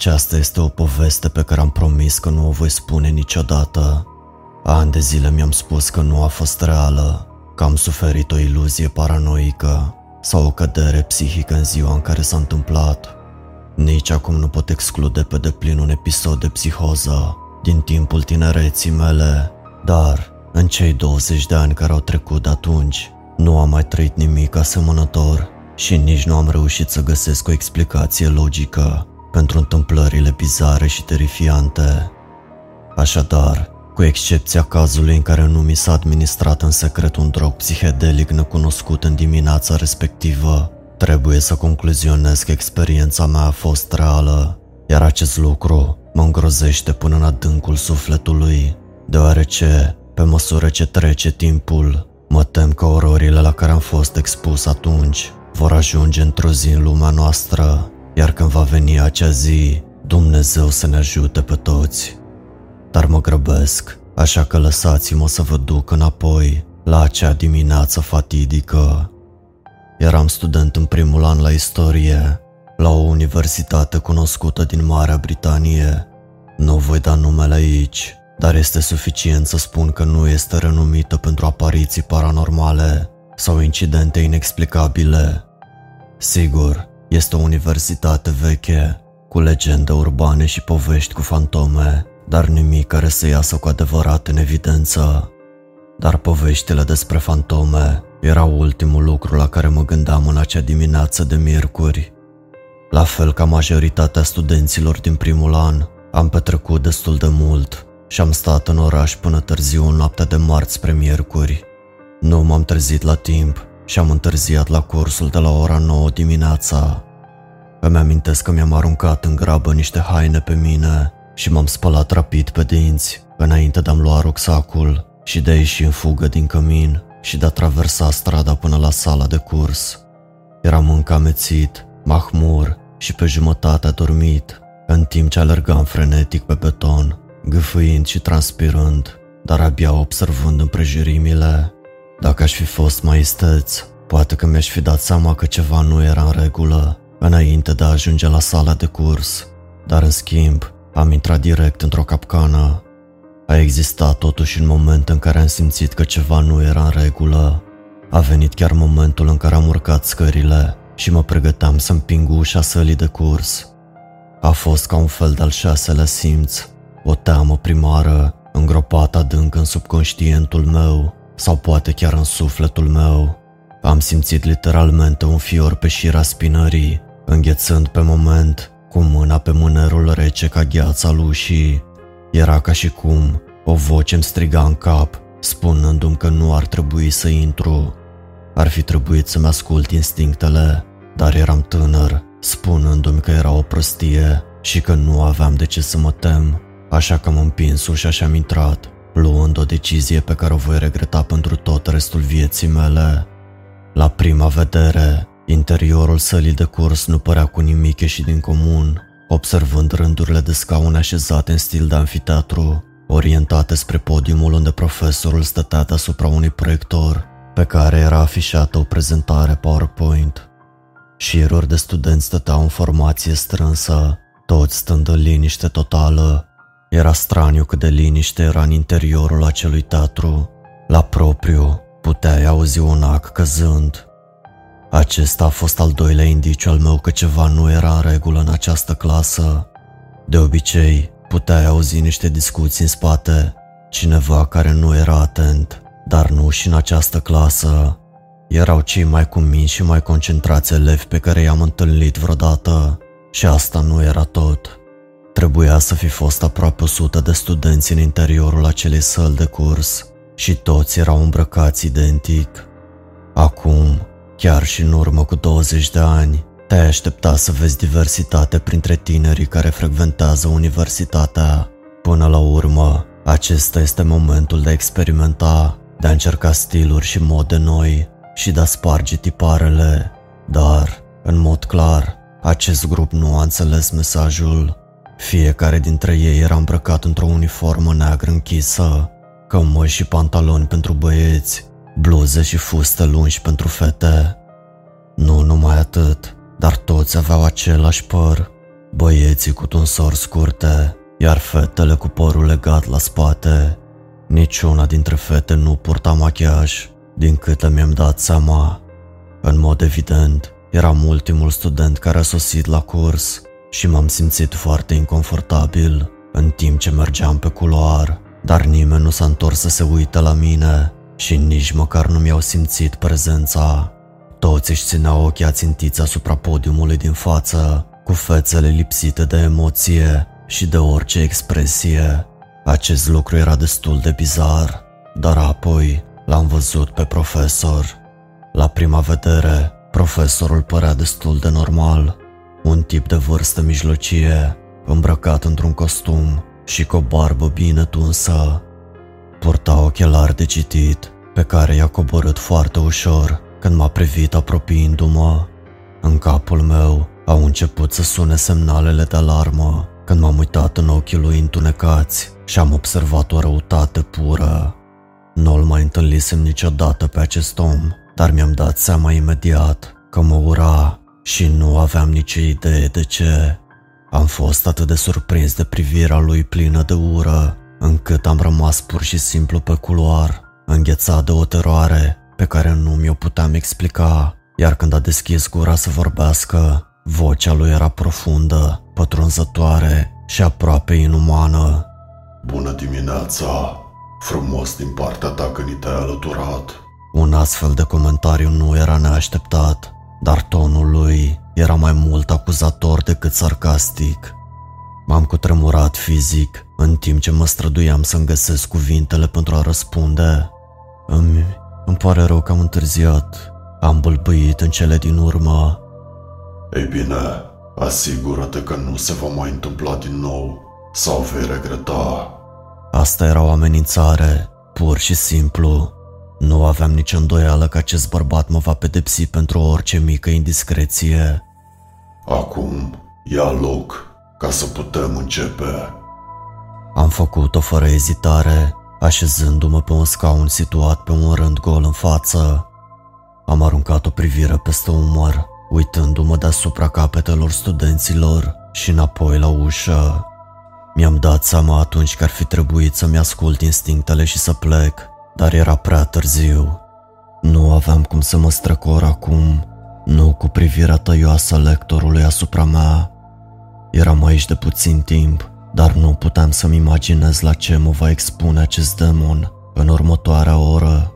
aceasta este o poveste pe care am promis că nu o voi spune niciodată. Ani de zile mi-am spus că nu a fost reală, că am suferit o iluzie paranoică sau o cădere psihică în ziua în care s-a întâmplat. Nici acum nu pot exclude pe deplin un episod de psihoză din timpul tinereții mele, dar în cei 20 de ani care au trecut de atunci, nu am mai trăit nimic asemănător și nici nu am reușit să găsesc o explicație logică pentru întâmplările bizare și terifiante. Așadar, cu excepția cazului în care nu mi s-a administrat în secret un drog psihedelic necunoscut în dimineața respectivă, trebuie să concluzionez că experiența mea a fost reală, iar acest lucru mă îngrozește până în adâncul sufletului, deoarece, pe măsură ce trece timpul, mă tem că ororile la care am fost expus atunci vor ajunge într-o zi în lumea noastră, iar când va veni acea zi, Dumnezeu să ne ajute pe toți. Dar mă grăbesc, așa că lăsați-mă să vă duc înapoi la acea dimineață fatidică. Eram student în primul an la istorie, la o universitate cunoscută din Marea Britanie. Nu voi da numele aici, dar este suficient să spun că nu este renumită pentru apariții paranormale sau incidente inexplicabile. Sigur, este o universitate veche, cu legende urbane și povești cu fantome, dar nimic care să iasă cu adevărat în evidență. Dar poveștile despre fantome erau ultimul lucru la care mă gândeam în acea dimineață de miercuri. La fel ca majoritatea studenților din primul an, am petrecut destul de mult și am stat în oraș până târziu în noaptea de marți spre miercuri. Nu m-am trezit la timp și am întârziat la cursul de la ora 9 dimineața. Îmi amintesc că mi-am aruncat în grabă niște haine pe mine și m-am spălat rapid pe dinți înainte de a-mi lua rucsacul și de a ieși în fugă din cămin și de a traversa strada până la sala de curs. Eram încă amețit, mahmur și pe jumătate adormit, în timp ce alergam frenetic pe beton, gâfâind și transpirând, dar abia observând împrejurimile. Dacă aș fi fost mai isteț, poate că mi-aș fi dat seama că ceva nu era în regulă înainte de a ajunge la sala de curs, dar în schimb am intrat direct într-o capcană. A existat totuși un moment în care am simțit că ceva nu era în regulă. A venit chiar momentul în care am urcat scările și mă pregăteam să împing ușa sălii de curs. A fost ca un fel de-al șaselea simț, o teamă primară, îngropată adânc în subconștientul meu, sau poate chiar în sufletul meu. Am simțit literalmente un fior pe șira spinării, înghețând pe moment, cu mâna pe mânerul rece ca gheața al ușii. Era ca și cum o voce îmi striga în cap, spunându-mi că nu ar trebui să intru. Ar fi trebuit să-mi ascult instinctele, dar eram tânăr, spunându-mi că era o prostie și că nu aveam de ce să mă tem, așa că m-am împins ușa și am intrat, luând o decizie pe care o voi regreta pentru tot restul vieții mele. La prima vedere, interiorul sălii de curs nu părea cu nimic ieșit din comun, observând rândurile de scaune așezate în stil de anfiteatru, orientate spre podiumul unde profesorul stătea deasupra unui proiector, pe care era afișată o prezentare PowerPoint. Șiruri de studenți stăteau în formație strânsă, toți stând în liniște totală. Era straniu cât de liniște era în interiorul acelui teatru. La propriu, puteai auzi un ac căzând. Acesta a fost al doilea indiciu al meu că ceva nu era în regulă în această clasă. De obicei, puteai auzi niște discuții în spate, cineva care nu era atent, dar nu și în această clasă. Erau cei mai cuminți și mai concentrați elevi pe care i-am întâlnit vreodată și asta nu era tot. Trebuia să fi fost aproape 100 de studenți în interiorul acelei săli de curs și toți erau îmbrăcați identic. Acum, chiar și în urmă cu 20 de ani, te-ai aștepta să vezi diversitate printre tinerii care frecventează universitatea. Până la urmă, acesta este momentul de a experimenta, de a încerca stiluri și mode noi și de a sparge tiparele. Dar, în mod clar, acest grup nu a înțeles mesajul. Fiecare dintre ei era îmbrăcat într-o uniformă neagră închisă, cămăși și pantaloni pentru băieți, bluze și fuste lungi pentru fete. Nu numai atât, dar toți aveau același păr. băieții cu tunsori scurte, iar fetele cu părul legat la spate. Niciuna dintre fete nu purta machiaj, din câte mi-am dat seama. În mod evident, eram ultimul student care a sosit la curs și m-am simțit foarte inconfortabil în timp ce mergeam pe culoar, dar nimeni nu s-a întors să se uite la mine și nici măcar nu mi-au simțit prezența. Toți își țineau ochii ațintiți asupra podiumului din față, cu fețele lipsite de emoție și de orice expresie. Acest lucru era destul de bizar, dar apoi l-am văzut pe profesor. La prima vedere, profesorul părea destul de normal, un tip de vârstă mijlocie, îmbrăcat într-un costum și cu o barbă bine tunsă. Purta ochelari de citit, pe care i-a coborât foarte ușor când m-a privit apropiindu-mă. În capul meu au început să sune semnalele de alarmă când m-am uitat în ochii lui întunecați și am observat o răutate pură. Nu-l mai întâlnisem niciodată pe acest om, dar mi-am dat seama imediat că mă ura și nu aveam nicio idee de ce. Am fost atât de surprins de privirea lui plină de ură, încât am rămas pur și simplu pe culoar, înghețat de o teroare pe care nu mi-o puteam explica, iar când a deschis gura să vorbească, vocea lui era profundă, pătrunzătoare și aproape inumană. Bună dimineața! Frumos din partea ta că ni te-ai alăturat. Un astfel de comentariu nu era neașteptat, dar tonul lui era mai mult acuzator decât sarcastic. M-am cutremurat fizic în timp ce mă străduiam să-mi găsesc cuvintele pentru a răspunde. Îmi, îmi pare rău că am întârziat. Am bâlbâit în cele din urmă. Ei bine, asigură-te că nu se va mai întâmpla din nou sau vei regreta. Asta era o amenințare, pur și simplu. Nu aveam nicio îndoială că acest bărbat mă va pedepsi pentru orice mică indiscreție. Acum, ia loc ca să putem începe. Am făcut-o fără ezitare, așezându-mă pe un scaun situat pe un rând gol în față. Am aruncat o privire peste umăr, uitându-mă deasupra capetelor studenților și înapoi la ușă. Mi-am dat seama atunci că ar fi trebuit să-mi ascult instinctele și să plec, dar era prea târziu. Nu aveam cum să mă strecor acum, nu cu privirea tăioasă lectorului asupra mea. Eram aici de puțin timp, dar nu puteam să-mi imaginez la ce mă va expune acest demon în următoarea oră.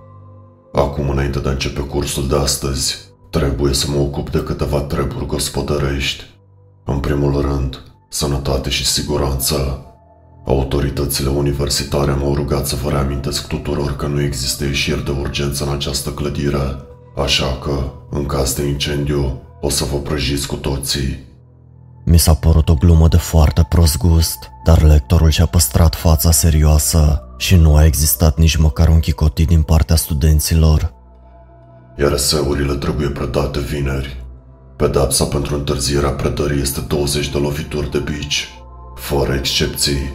Acum, înainte de a începe cursul de astăzi, trebuie să mă ocup de câteva treburi gospodărești. În primul rând, sănătate și siguranță. Autoritățile universitare m-au rugat să vă reamintesc tuturor că nu există ieșiri de urgență în această clădire, așa că, în caz de incendiu, o să vă prăjiți cu toții. Mi s-a părut o glumă de foarte prost gust, dar lectorul și-a păstrat fața serioasă și nu a existat nici măcar un chicotit din partea studenților. Iar eseurile trebuie predate vineri. Pedapsa pentru întârzierea predării este 20 de lovituri de bici, fără excepții.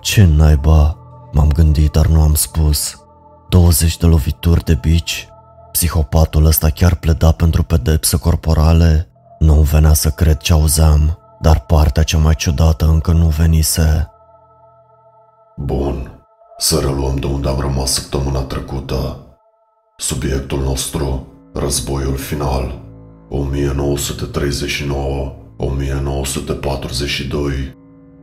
Ce naiba? M-am gândit, dar nu am spus. 20 de lovituri de bici? Psihopatul ăsta chiar pleda pentru pedepse corporale? Nu venea să cred ce auzeam, dar partea cea mai ciudată încă nu venise. Bun, să reluăm de unde am rămas săptămâna trecută. Subiectul nostru, războiul final, 1939-1942.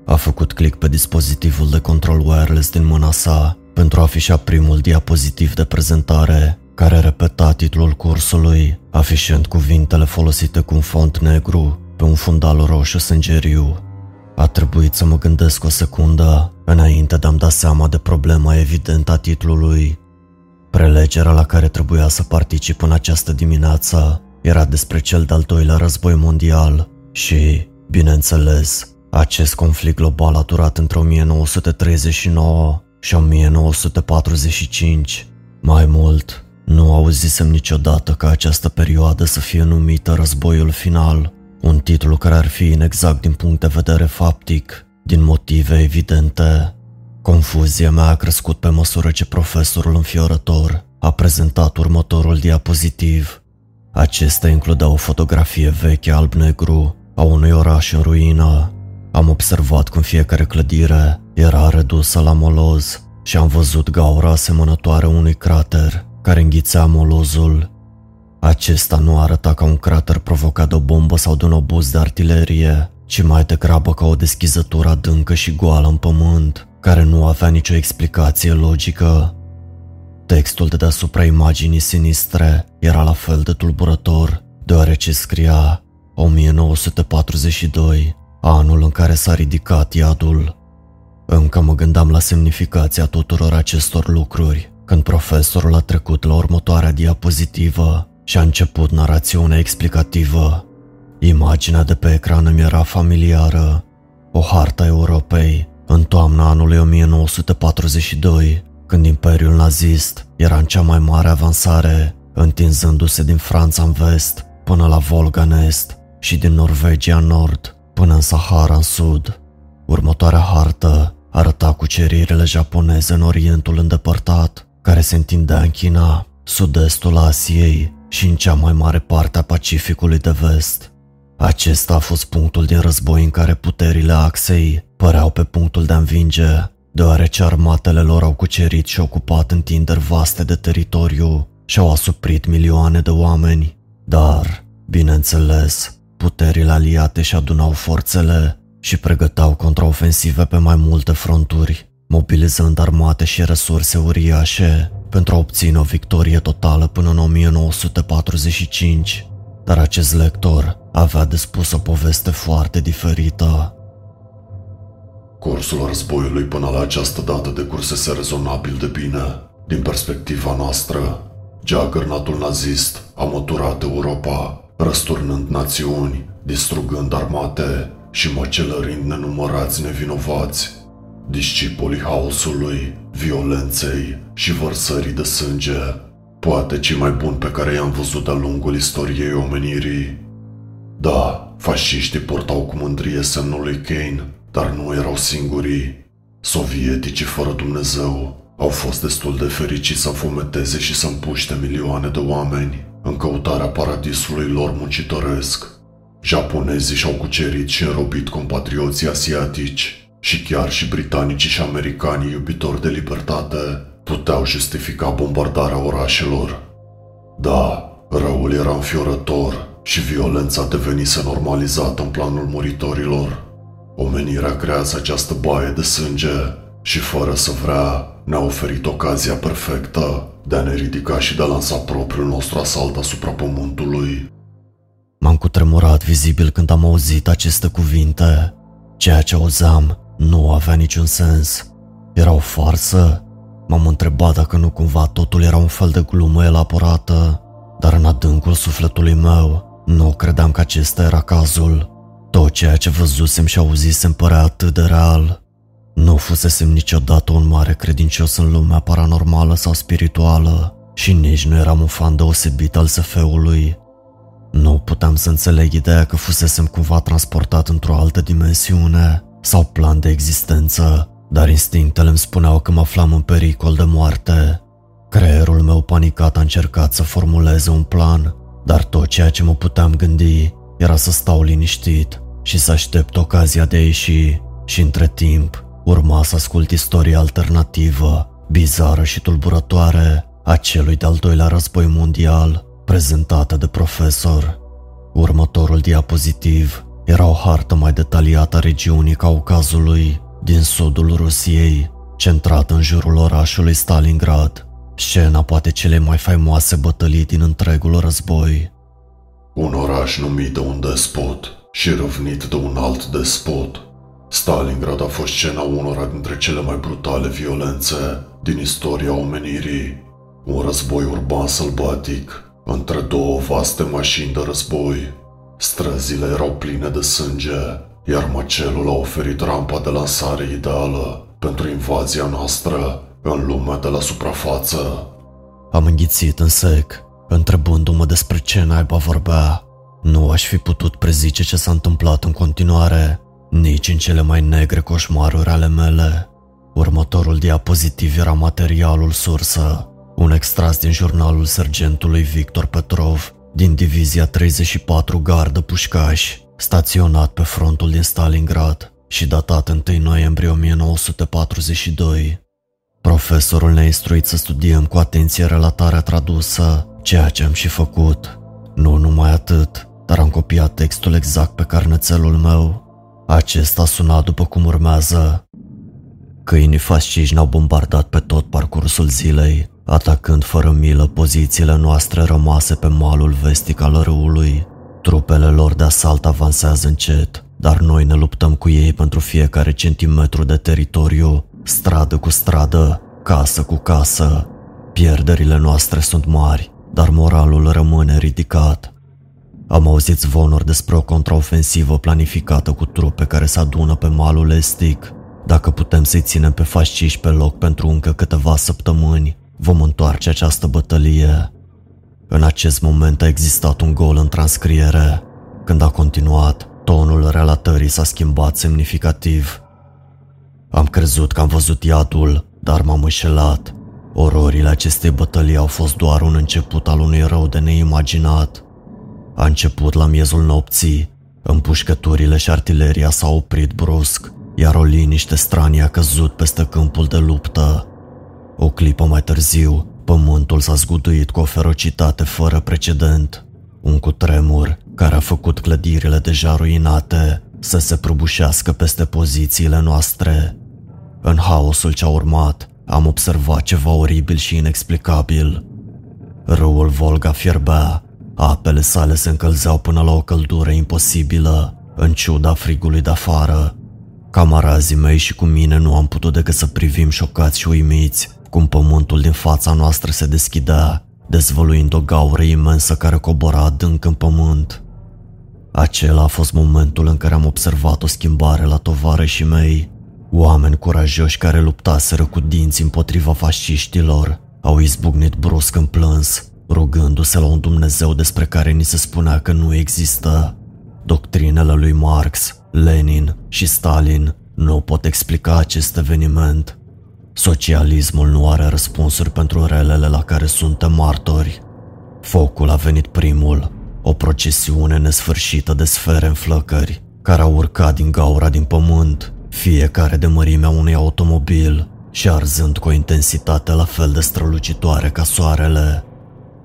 A făcut click pe dispozitivul de control wireless din mâna sa pentru a afișa primul diapozitiv de prezentare, care repeta titlul cursului, afișând cuvintele folosite cu un font negru pe un fundal roșu sângeriu. A trebuit să mă gândesc o secundă înainte de a-mi da seama de problema evidentă a titlului. Prelegerea la care trebuia să particip în această dimineață era despre cel de-al doilea război mondial și, bineînțeles, acest conflict global a durat între 1939 și 1945. Mai mult, nu auzisem niciodată ca această perioadă să fie numită războiul final, un titlu care ar fi inexact din punct de vedere faptic, din motive evidente. Confuzia mea a crescut pe măsură ce profesorul înfiorător a prezentat următorul diapozitiv. Acesta includea o fotografie veche alb-negru a unui oraș în ruină. Am observat cum fiecare clădire era redusă la moloz și am văzut gaura asemănătoare unui crater care înghițea molozul. Acesta nu arăta ca un crater provocat de o bombă sau de un obuz de artilerie, ci mai degrabă ca o deschizătură adâncă și goală în pământ, care nu avea nicio explicație logică. Textul de deasupra imaginii sinistre era la fel de tulburător, deoarece scria 1942, anul în care s-a ridicat iadul. Încă mă gândeam la semnificația tuturor acestor lucruri, când profesorul a trecut la următoarea diapozitivă și a început narațiunea explicativă. Imaginea de pe ecran îmi era familiară. O harta Europei, în toamna anului 1942, când Imperiul nazist era în cea mai mare avansare, întinzându-se din Franța în vest până la Volga în est și din Norvegia în nord până în Sahara în sud. Următoarea hartă arăta cuceririle japoneze în Orientul îndepărtat, care se întindea în China, sud-estul Asiei și în cea mai mare parte a Pacificului de vest. Acesta a fost punctul din război în care puterile Axei păreau pe punctul de a învinge, deoarece armatele lor au cucerit și ocupat întinderi vaste de teritoriu și au asuprit milioane de oameni. Dar, bineînțeles, puterile aliate și adunau forțele și pregăteau contraofensive pe mai multe fronturi, mobilizând armate și resurse uriașe pentru a obține o victorie totală până în 1945. Dar acest lector avea de spus o poveste foarte diferită. Cursul războiului până la această dată decursese rezonabil de bine. Din perspectiva noastră, geagărnatul nazist a măturat Europa, răsturnând națiuni, distrugând armate și măcelărind nenumărați nevinovați. Discipolii haosului, violenței și vărsării de sânge, poate cei mai buni pe care i-am văzut de-a lungul istoriei omenirii. Da, fasciștii portau cu mândrie semnul lui Kane, dar nu erau singurii. Sovieticii fără Dumnezeu au fost destul de fericiți să fometeze și să împuște milioane de oameni în căutarea paradisului lor muncitoresc. Japonezii și-au cucerit și înrobit compatrioții asiatici și chiar și britanicii și americanii iubitori de libertate puteau justifica bombardarea orașelor. Da, răul era înfiorător și violența devenise normalizată în planul muritorilor. Omenirea creează această baie de sânge și fără să vrea ne-a oferit ocazia perfectă de a ne ridica și de a lansa propriul nostru asalt asupra pământului. M-am cutremurat vizibil când am auzit aceste cuvinte. Ceea ce auzeam nu avea niciun sens. Era o farsă? M-am întrebat dacă nu cumva totul era un fel de glumă elaborată, dar în adâncul sufletului meu nu credeam că acesta era cazul. Tot ceea ce văzusem și auzisem părea atât de real. Nu fusesem niciodată un mare credincios în lumea paranormală sau spirituală și nici nu eram un fan deosebit al SF-ului. Nu puteam să înțeleg ideea că fusesem cumva transportat într-o altă dimensiune sau plan de existență, dar instinctele îmi spuneau că mă aflam în pericol de moarte. Creierul meu panicat a încercat să formuleze un plan, dar tot ceea ce mă puteam gândi era să stau liniștit și să aștept ocazia de a ieși și între timp urma să ascult istoria alternativă, bizară și tulburătoare a celui de-al doilea război mondial, prezentată de profesor. Următorul diapozitiv era o hartă mai detaliată a regiunii Caucazului, din sudul Rusiei, centrată în jurul orașului Stalingrad, scena poate cele mai faimoase bătălii din întregul război. Un oraș numit de un despot și răvnit de un alt despot. Stalingrad a fost scena unora dintre cele mai brutale violențe din istoria omenirii. Un război urban sălbatic între două vaste mașini de război. Străzile erau pline de sânge, iar măcelul a oferit rampa de lansare ideală pentru invazia noastră în lumea de la suprafață. Am înghițit în sec, întrebându-mă despre ce naiba vorbea. Nu aș fi putut prezice ce s-a întâmplat în continuare, nici în cele mai negre coșmaruri ale mele. Următorul diapozitiv era materialul sursă, un extras din jurnalul sergentului Victor Petrov din Divizia 34 Gardă Pușcaș, staționat pe frontul din Stalingrad și datat 1 noiembrie 1942. Profesorul ne-a instruit să studiem cu atenție relatarea tradusă, ceea ce am și făcut. Nu numai atât, dar am copiat textul exact pe carnețelul meu. Acesta suna după cum urmează. Câinii fasciști ne-au bombardat pe tot parcursul zilei, atacând fără milă pozițiile noastre rămase pe malul vestic al râului. Trupele lor de asalt avansează încet, dar noi ne luptăm cu ei pentru fiecare centimetru de teritoriu, stradă cu stradă, casă cu casă. Pierderile noastre sunt mari, dar moralul rămâne ridicat. Am auzit zvonuri despre o contraofensivă planificată cu trupe care se adună pe malul estic. Dacă putem să-i ținem pe fasciști pe loc pentru încă câteva săptămâni, vom întoarce această bătălie. În acest moment a existat un gol în transcriere. Când a continuat, tonul relatării s-a schimbat semnificativ. Am crezut că am văzut iadul, dar m-am înșelat. Ororile acestei bătălii au fost doar un început al unui rău de neimaginat. A început la miezul nopții, împușcăturile și artileria s-au oprit brusc, iar o liniște stranie a căzut peste câmpul de luptă. O clipă mai târziu, pământul s-a zguduit cu o ferocitate fără precedent. Un cutremur care a făcut clădirile deja ruinate să se prăbușească peste pozițiile noastre. În haosul ce a urmat, am observat ceva oribil și inexplicabil. Râul Volga fierbea, apele sale se încălzeau până la o căldură imposibilă, în ciuda frigului de afară. Camarazii mei și cu mine nu am putut decât să privim șocați și uimiți cum pământul din fața noastră se deschidea, dezvăluind o gaură imensă care cobora adânc în pământ. Acela a fost momentul în care am observat o schimbare la tovarășii mei. Oameni curajoși care luptaseră cu dinți împotriva fasciștilor au izbucnit brusc în plâns, rugându-se la un Dumnezeu despre care ni se spunea că nu există. Doctrinele lui Marx, Lenin și Stalin nu pot explica acest eveniment. Socialismul nu are răspunsuri pentru relele la care suntem martori. Focul a venit primul, o procesiune nesfârșită de sfere în flăcări, care au urcat din gaura din pământ, fiecare de mărimea unui automobil și arzând cu o intensitate la fel de strălucitoare ca soarele.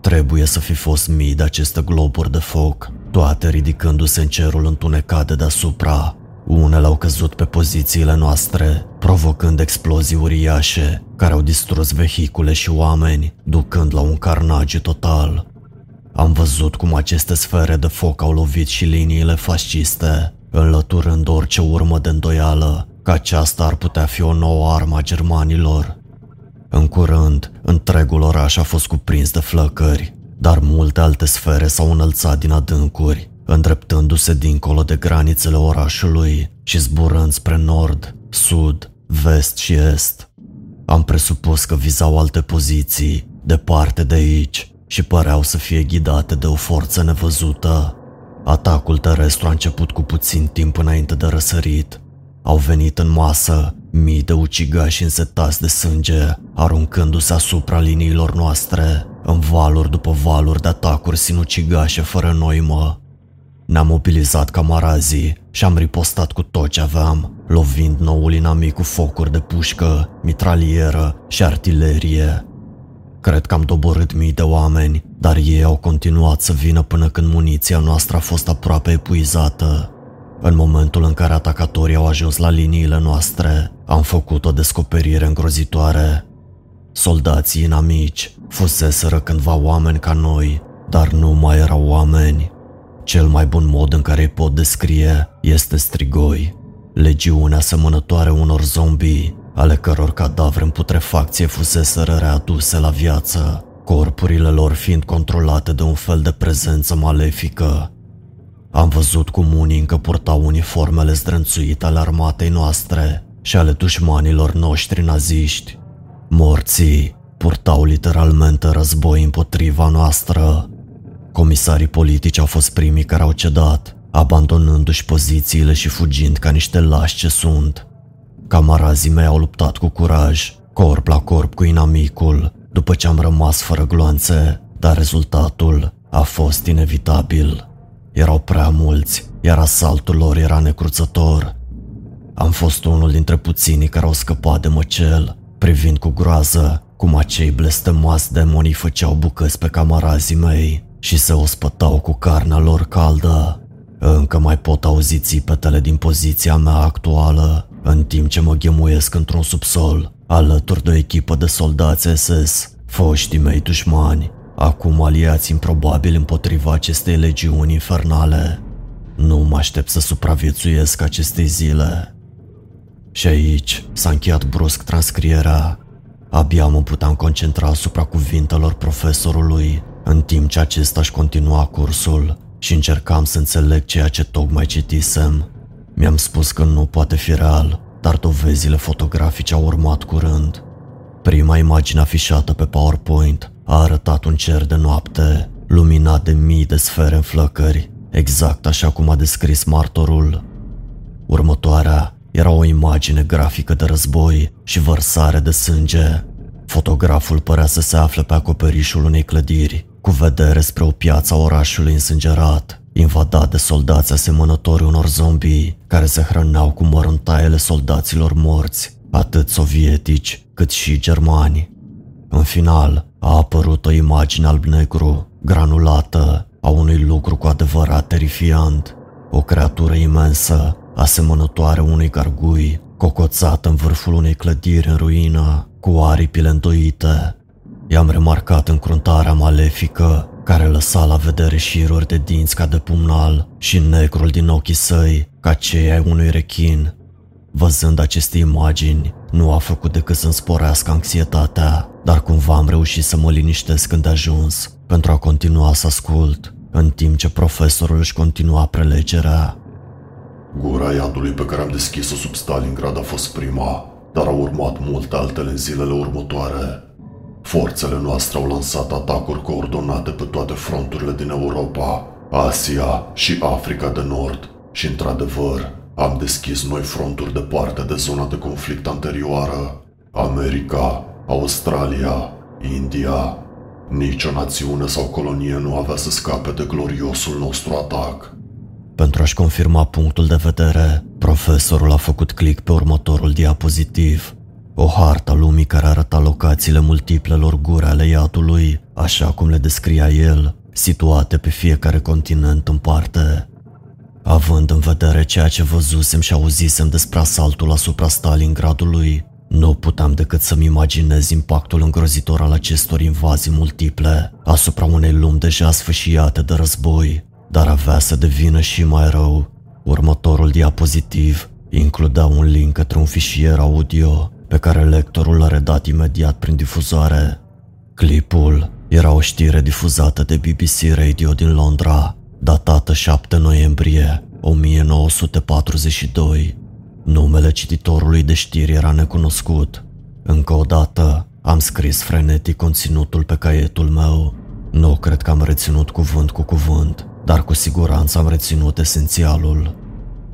Trebuie să fi fost mii de aceste globuri de foc, toate ridicându-se în cerul întunecat de deasupra. Unele au căzut pe pozițiile noastre, provocând explozii uriașe care au distrus vehicule și oameni, ducând la un carnagiu total. Am văzut cum aceste sfere de foc au lovit și liniile fasciste, înlăturând orice urmă de îndoială că aceasta ar putea fi o nouă armă a germanilor. În curând, întregul oraș a fost cuprins de flăcări, dar multe alte sfere s-au înălțat din adâncuri, îndreptându-se dincolo de granițele orașului și zburând spre nord, sud, vest și est. Am presupus că vizau alte poziții, departe de aici, și păreau să fie ghidate de o forță nevăzută. Atacul terestru a început cu puțin timp înainte de răsărit. Au venit în masă mii de ucigași însetați de sânge, aruncându-se asupra liniilor noastre, în valuri după valuri de atacuri sinucigașe fără noimă. Ne-am mobilizat camarazii și am ripostat cu tot ce aveam, lovind noul inamic cu focuri de pușcă, mitralieră și artilerie. Cred că am doborât mii de oameni, dar ei au continuat să vină până când muniția noastră a fost aproape epuizată. În momentul în care atacatorii au ajuns la liniile noastre, am făcut o descoperire îngrozitoare. Soldații inamici fuseseră cândva oameni ca noi, dar nu mai erau oameni. Cel mai bun mod în care îi pot descrie este strigoi. Legiunea asemănătoare unor zombii, ale căror cadavre în putrefacție fuseseră readuse la viață, corpurile lor fiind controlate de un fel de prezență malefică. Am văzut cum unii încă purtau uniformele zdrânțuite ale armatei noastre și ale dușmanilor noștri naziști. Morții purtau literalmente război împotriva noastră. Comisarii politici au fost primii care au cedat, abandonându-și pozițiile și fugind ca niște lași ce sunt. Camarazii mei au luptat cu curaj, corp la corp cu inamicul, după ce am rămas fără gloanțe, dar rezultatul a fost inevitabil. Erau prea mulți, iar asaltul lor era necruțător. Am fost unul dintre puținii care au scăpat de măcel, privind cu groază cum acei blestemați demonii făceau bucăți pe camarazii mei și se ospătau cu carnea lor caldă. Încă mai pot auzi țipetele din poziția mea actuală, în timp ce mă ghemuiesc într-un subsol, alături de o echipă de soldați SS, foștii mei dușmani, acum aliați improbabil împotriva acestei legiuni infernale. Nu mă aștept să supraviețuiesc acestei zile. Și aici s-a încheiat brusc transcrierea. Abia mă puteam concentra asupra cuvintelor profesorului, în timp ce acesta își continua cursul și încercam să înțeleg ceea ce tocmai citisem. Mi-am spus că nu poate fi real, dar dovezile fotografice au urmat curând. Prima imagine afișată pe PowerPoint a arătat un cer de noapte, luminat de mii de sfere în flăcări, exact așa cum a descris martorul. Următoarea era o imagine grafică de război și vărsare de sânge. Fotograful părea să se afle pe acoperișul unei clădiri, cu vedere spre o piață a orașului însângerat, invadat de soldați asemănători unor zombii care se hrăneau cu măruntaiele soldaților morți, atât sovietici cât și germani. În final, a apărut o imagine alb-negru, granulată, a unui lucru cu adevărat terifiant. O creatură imensă, asemănătoare unui gargui, cocoțat în vârful unei clădiri în ruină, cu aripile îndoite. I-am remarcat încruntarea malefică, care lăsa la vedere șiruri de dinți ca de pumnal și negrul din ochii săi, ca cei ai unui rechin. Văzând aceste imagini, nu a făcut decât să-mi sporească anxietatea, dar cumva am reușit să mă liniștesc când ajuns, pentru a continua să ascult, în timp ce profesorul își continua prelegerea. Gura iadului pe care am deschis-o sub Stalingrad a fost prima, dar au urmat multe altele în zilele următoare. Forțele noastre au lansat atacuri coordonate pe toate fronturile din Europa, Asia și Africa de Nord și, într-adevăr, am deschis noi fronturi departe de zona de conflict anterioară. America, Australia, India. Nicio națiune sau colonie nu avea să scape de gloriosul nostru atac. Pentru a-și confirma punctul de vedere, profesorul a făcut click pe următorul diapozitiv. O hartă lumii care arăta locațiile multiplelor guri ale iadului, așa cum le descria el, situate pe fiecare continent în parte. Având în vedere ceea ce văzusem și auzisem despre asaltul asupra Stalingradului, nu puteam decât să-mi imaginez impactul îngrozitor al acestor invazii multiple asupra unei lumi deja sfâșiate de război, dar avea să devină și mai rău. Următorul diapozitiv includea un link către un fișier audio pe care lectorul l-a redat imediat prin difuzare. Clipul era o știre difuzată de BBC Radio din Londra, datată 7 noiembrie 1942. Numele cititorului de știri era necunoscut. Încă o dată am scris frenetic conținutul pe caietul meu. Nu cred că am reținut cuvânt cu cuvânt, dar cu siguranță am reținut esențialul.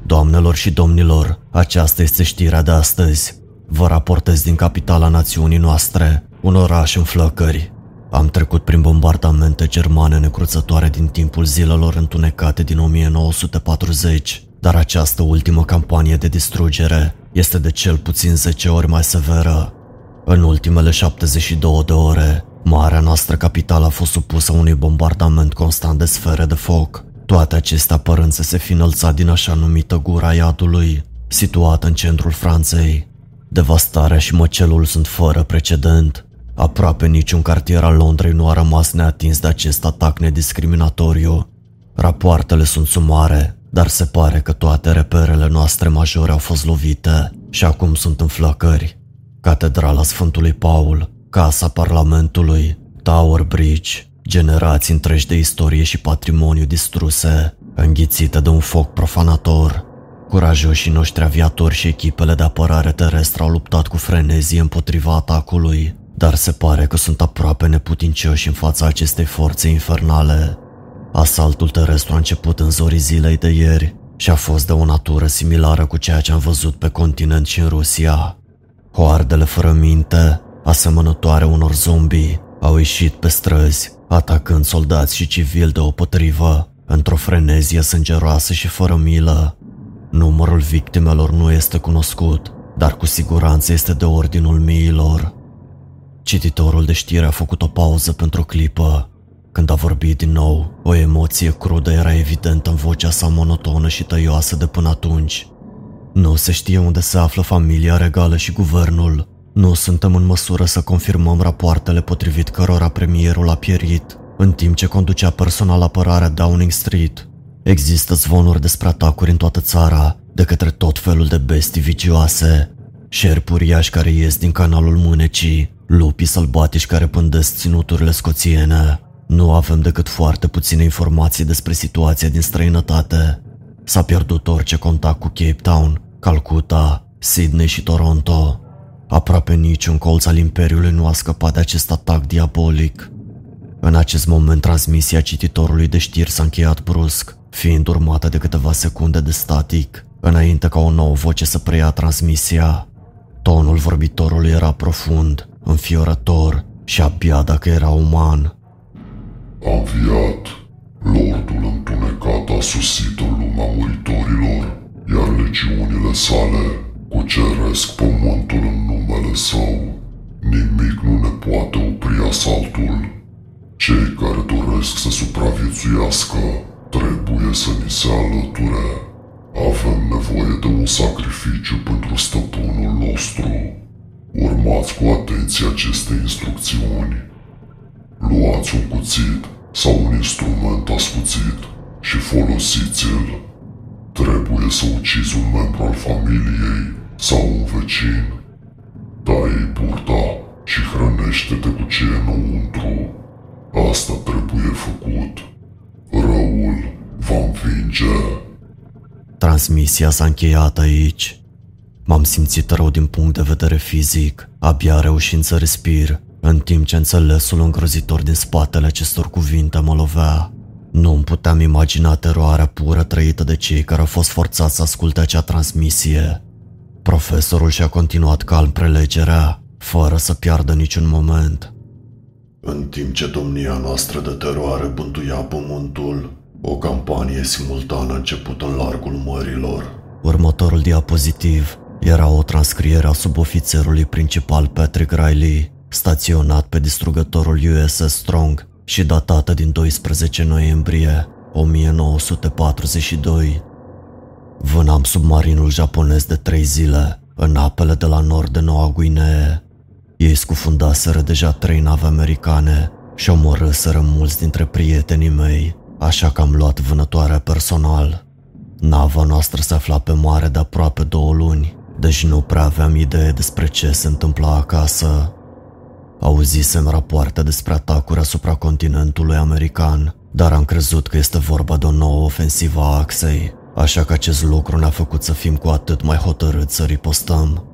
Doamnelor și domnilor, aceasta este știrea de astăzi. Vă raportez din capitala națiunii noastre, un oraș în flăcări. Am trecut prin bombardamente germane necruțătoare din timpul zilelor întunecate din 1940, dar această ultimă campanie de distrugere este de cel puțin 10 ori mai severă. În ultimele 72 de ore, marea noastră capitală a fost supusă unui bombardament constant de sfere de foc, toate acestea părând să se fi înălțat din așa numită gura iadului, situată în centrul Franței. Devastarea și măcelul sunt fără precedent. Aproape niciun cartier al Londrei nu a rămas neatins de acest atac nediscriminatoriu. Rapoartele sunt sumare, dar se pare că toate reperele noastre majore au fost lovite și acum sunt în flăcări. Catedrala Sfântului Paul, Casa Parlamentului, Tower Bridge, generații întregi de istorie și patrimoniu distruse, înghițite de un foc profanator. Curajoșii noștri aviatori și echipele de apărare terestră au luptat cu frenezie împotriva atacului, dar se pare că sunt aproape neputincioși în fața acestei forțe infernale. Asaltul terestru a început în zorii zilei de ieri și a fost de o natură similară cu ceea ce am văzut pe continent și în Rusia. Hoardele fără minte, asemănătoare unor zombi, au ieșit pe străzi, atacând soldați și civili de o potrivă, într-o frenezie sângeroasă și fără milă. Numărul victimelor nu este cunoscut, dar cu siguranță este de ordinul miilor. Cititorul de știri a făcut o pauză pentru o clipă. Când a vorbit din nou, o emoție crudă era evidentă în vocea sa monotonă și tăioasă de până atunci. Nu se știe unde se află familia regală și guvernul. Nu suntem în măsură să confirmăm rapoartele potrivit cărora premierul a pierit, în timp ce conducea personal apărarea Downing Street. Există zvonuri despre atacuri în toată țara, de către tot felul de bestii vicioase, șerpi uriași care ies din canalul mânecii, lupii sălbatici care pândesc ținuturile scoțiene. Nu avem decât foarte puține informații despre situația din străinătate. S-a pierdut orice contact cu Cape Town, Calcutta, Sydney și Toronto. Aproape niciun colț al Imperiului nu a scăpat de acest atac diabolic. În acest moment, transmisia cititorului de știri s-a încheiat brusc, fiind urmată de câteva secunde de static, înainte ca o nouă voce să preia transmisia. Tonul vorbitorului era profund, înfiorător și abia dacă era uman. A înviat. Lordul întunecat a sosit în lumea muritorilor, iar legiunile sale cuceresc pământul în numele său. Nimic nu ne poate opri asaltul. Cei care doresc să supraviețuiască trebuie să ni se alăture. Avem nevoie de un sacrificiu pentru stăpânul nostru. Urmați cu atenție aceste instrucțiuni. Luați un cuțit sau un instrument ascuțit și folosiți-l. Trebuie să ucizi un membru al familiei sau un vecin. Dai burta și hrănește-te cu ce e înăuntru. Asta trebuie făcut. Răul va învinge. Transmisia s-a încheiat aici. M-am simțit rău din punct de vedere fizic, abia reușind să respir, în timp ce înțelesul îngrozitor din spatele acestor cuvinte mă lovea. Nu îmi puteam imagina teroarea pură trăită de cei care au fost forțați să asculte acea transmisie. Profesorul și-a continuat calm prelegerea, fără să piardă niciun moment. În timp ce domnia noastră de teroare bântuia pământul, o campanie simultană a început în largul mărilor. Următorul diapozitiv era o transcriere a subofițerului principal Patrick Riley, staționat pe distrugătorul USS Strong și datată din 12 noiembrie 1942. Vânam submarinul japonez de trei zile în apele de la nord de Noua Guinee. Ei scufundaseră deja trei nave americane și omorâseră mulți dintre prietenii mei, așa că am luat vânătoarea personal. Nava noastră se afla pe mare de aproape două luni, deci nu prea aveam idee despre ce se întâmpla acasă. Auzisem rapoarte despre atacuri asupra continentului american, dar am crezut că este vorba de o nouă ofensivă a axei, așa că acest lucru ne-a făcut să fim cu atât mai hotărâți să ripostăm.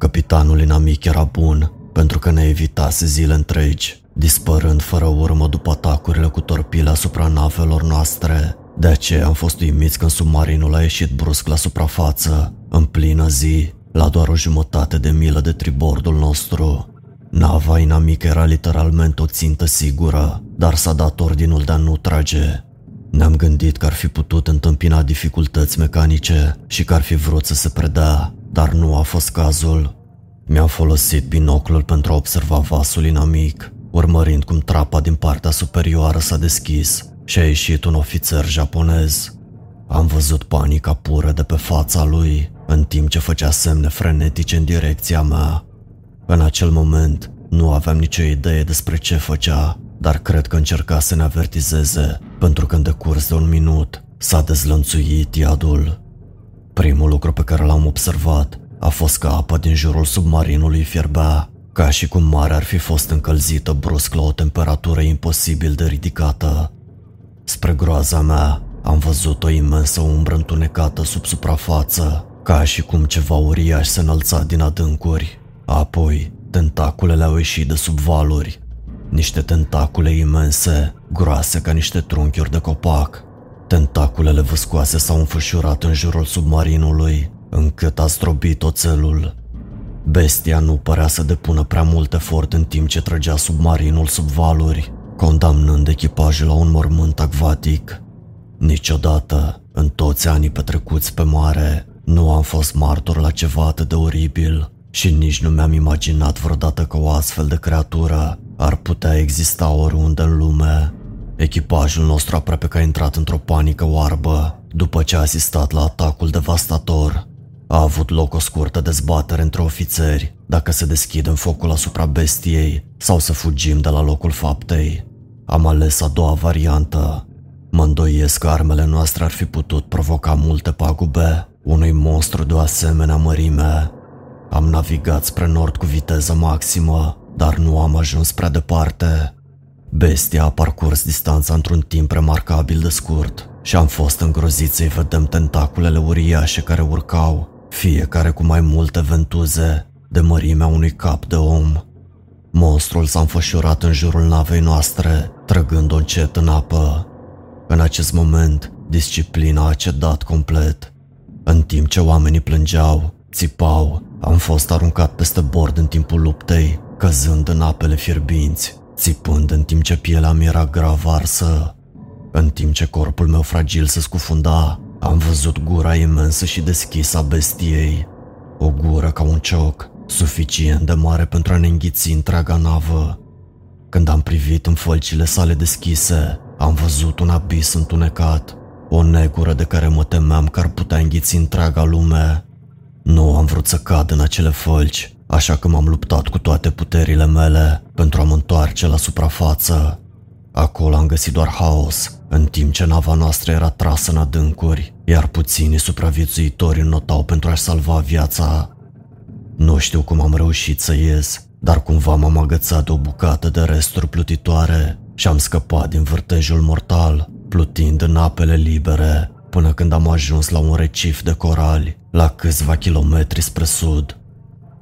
Capitanul inamic era bun, pentru că ne evitase zile întregi, dispărând fără urmă după atacurile cu torpile asupra navelor noastre. De aceea am fost uimiți când submarinul a ieșit brusc la suprafață, în plină zi, la doar o jumătate de milă de tribordul nostru. Nava inamică era literalmente o țintă sigură, dar s-a dat ordinul de a nu trage. Ne-am gândit că ar fi putut întâmpina dificultăți mecanice și că ar fi vrut să se predea, dar nu a fost cazul. Mi-am folosit binoclul pentru a observa vasul inamic, urmărind cum trapa din partea superioară s-a deschis și a ieșit un ofițer japonez. Am văzut panica pură de pe fața lui, în timp ce făcea semne frenetice în direcția mea. În acel moment, nu aveam nicio idee despre ce făcea, dar cred că încerca să ne avertizeze, pentru că în decurs de un minut s-a dezlănțuit iadul. Primul lucru pe care l-am observat a fost că apa din jurul submarinului fierbea, ca și cum marea ar fi fost încălzită brusc la o temperatură imposibil de ridicată. Spre groaza mea, am văzut o imensă umbră întunecată sub suprafață, ca și cum ceva uriaș se înălța din adâncuri. Apoi, tentaculele au ieșit de sub valuri. Niște tentacule imense, groase ca niște trunchiuri de copac. Tentaculele văscoase s-au înfășurat în jurul submarinului, încât a zdrobit oțelul. Bestia nu părea să depună prea mult efort în timp ce trăgea submarinul sub valuri, condamnând echipajul la un mormânt acvatic. Niciodată, în toți anii petrecuți pe mare, nu am fost martor la ceva atât de oribil și nici nu mi-am imaginat vreodată că o astfel de creatură ar putea exista oriunde în lume. Echipajul nostru aproape că a intrat într-o panică oarbă după ce a asistat la atacul devastator. A avut loc o scurtă dezbatere între ofițeri dacă să deschidem focul asupra bestiei sau să fugim de la locul faptei. Am ales a doua variantă. Mă îndoiesc că armele noastre ar fi putut provoca multe pagube unui monstru de o asemenea mărime. Am navigat spre nord cu viteză maximă, dar nu am ajuns prea departe. Bestia a parcurs distanța într-un timp remarcabil de scurt și am fost îngrozit să-i vedem tentaculele uriașe care urcau, fiecare cu mai multe ventuze, de mărimea unui cap de om. Monstrul s-a înfășurat în jurul navei noastre, trăgând-o încet în apă. În acest moment, disciplina a cedat complet. În timp ce oamenii plângeau, țipau, am fost aruncat peste bord în timpul luptei, căzând în apele fierbinți, țipând în timp ce pielea mi era grav arsă. În timp ce corpul meu fragil se scufunda, am văzut gura imensă și deschisă a bestiei. O gură ca un cioc, suficient de mare pentru a ne înghiți întreaga navă. Când am privit în fălcile sale deschise, am văzut un abis întunecat, o negură de care mă temeam că ar putea înghiți întreaga lume. Nu am vrut să cad în acele fălci, așa că m-am luptat cu toate puterile mele pentru a mă întoarce la suprafață. Acolo am găsit doar haos, în timp ce nava noastră era trasă în adâncuri, iar puțini supraviețuitori înnotau pentru a-și salva viața. Nu știu cum am reușit să ies, dar cumva m-am agățat de o bucată de resturi plutitoare și am scăpat din vârtejul mortal, plutind în apele libere, până când am ajuns la un recif de corali, la câțiva kilometri spre sud.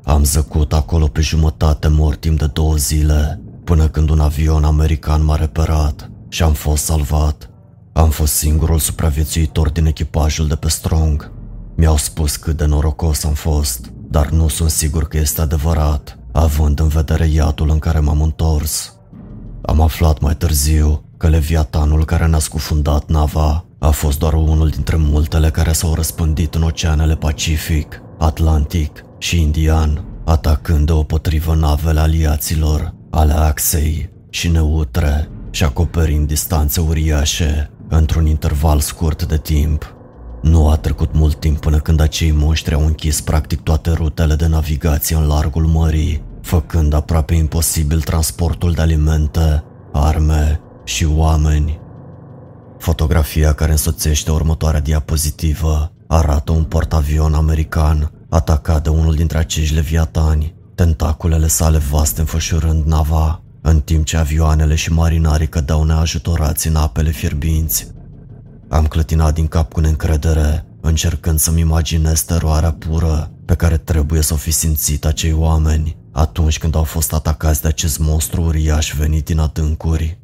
Am zăcut acolo pe jumătate mort timp de două zile, până când un avion american m-a reperat și am fost salvat. Am fost singurul supraviețuitor din echipajul de pe Strong. Mi-au spus cât de norocos am fost, dar nu sunt sigur că este adevărat, având în vedere iadul în care m-am întors. Am aflat mai târziu că leviatanul care ne-a scufundat nava a fost doar unul dintre multele care s-au răspândit în oceanele Pacific, Atlantic și Indian, atacând deopotrivă navele aliaților, ale axei și neutre și acoperind distanțe uriașe într-un interval scurt de timp. Nu a trecut mult timp până când acei monștri au închis practic toate rutele de navigație în largul mării, făcând aproape imposibil transportul de alimente, arme și oameni. Fotografia care însoțește următoarea diapozitivă arată un portavion american atacat de unul dintre acești leviatani, tentaculele sale vaste înfășurând nava, în timp ce avioanele și marinarii cădeau neajutorați în apele fierbinți. Am clătinat din cap cu neîncredere, încercând să-mi imaginez teroarea pură pe care trebuie să o fi simțit acei oameni atunci când au fost atacați de acest monstru uriaș venit din adâncuri.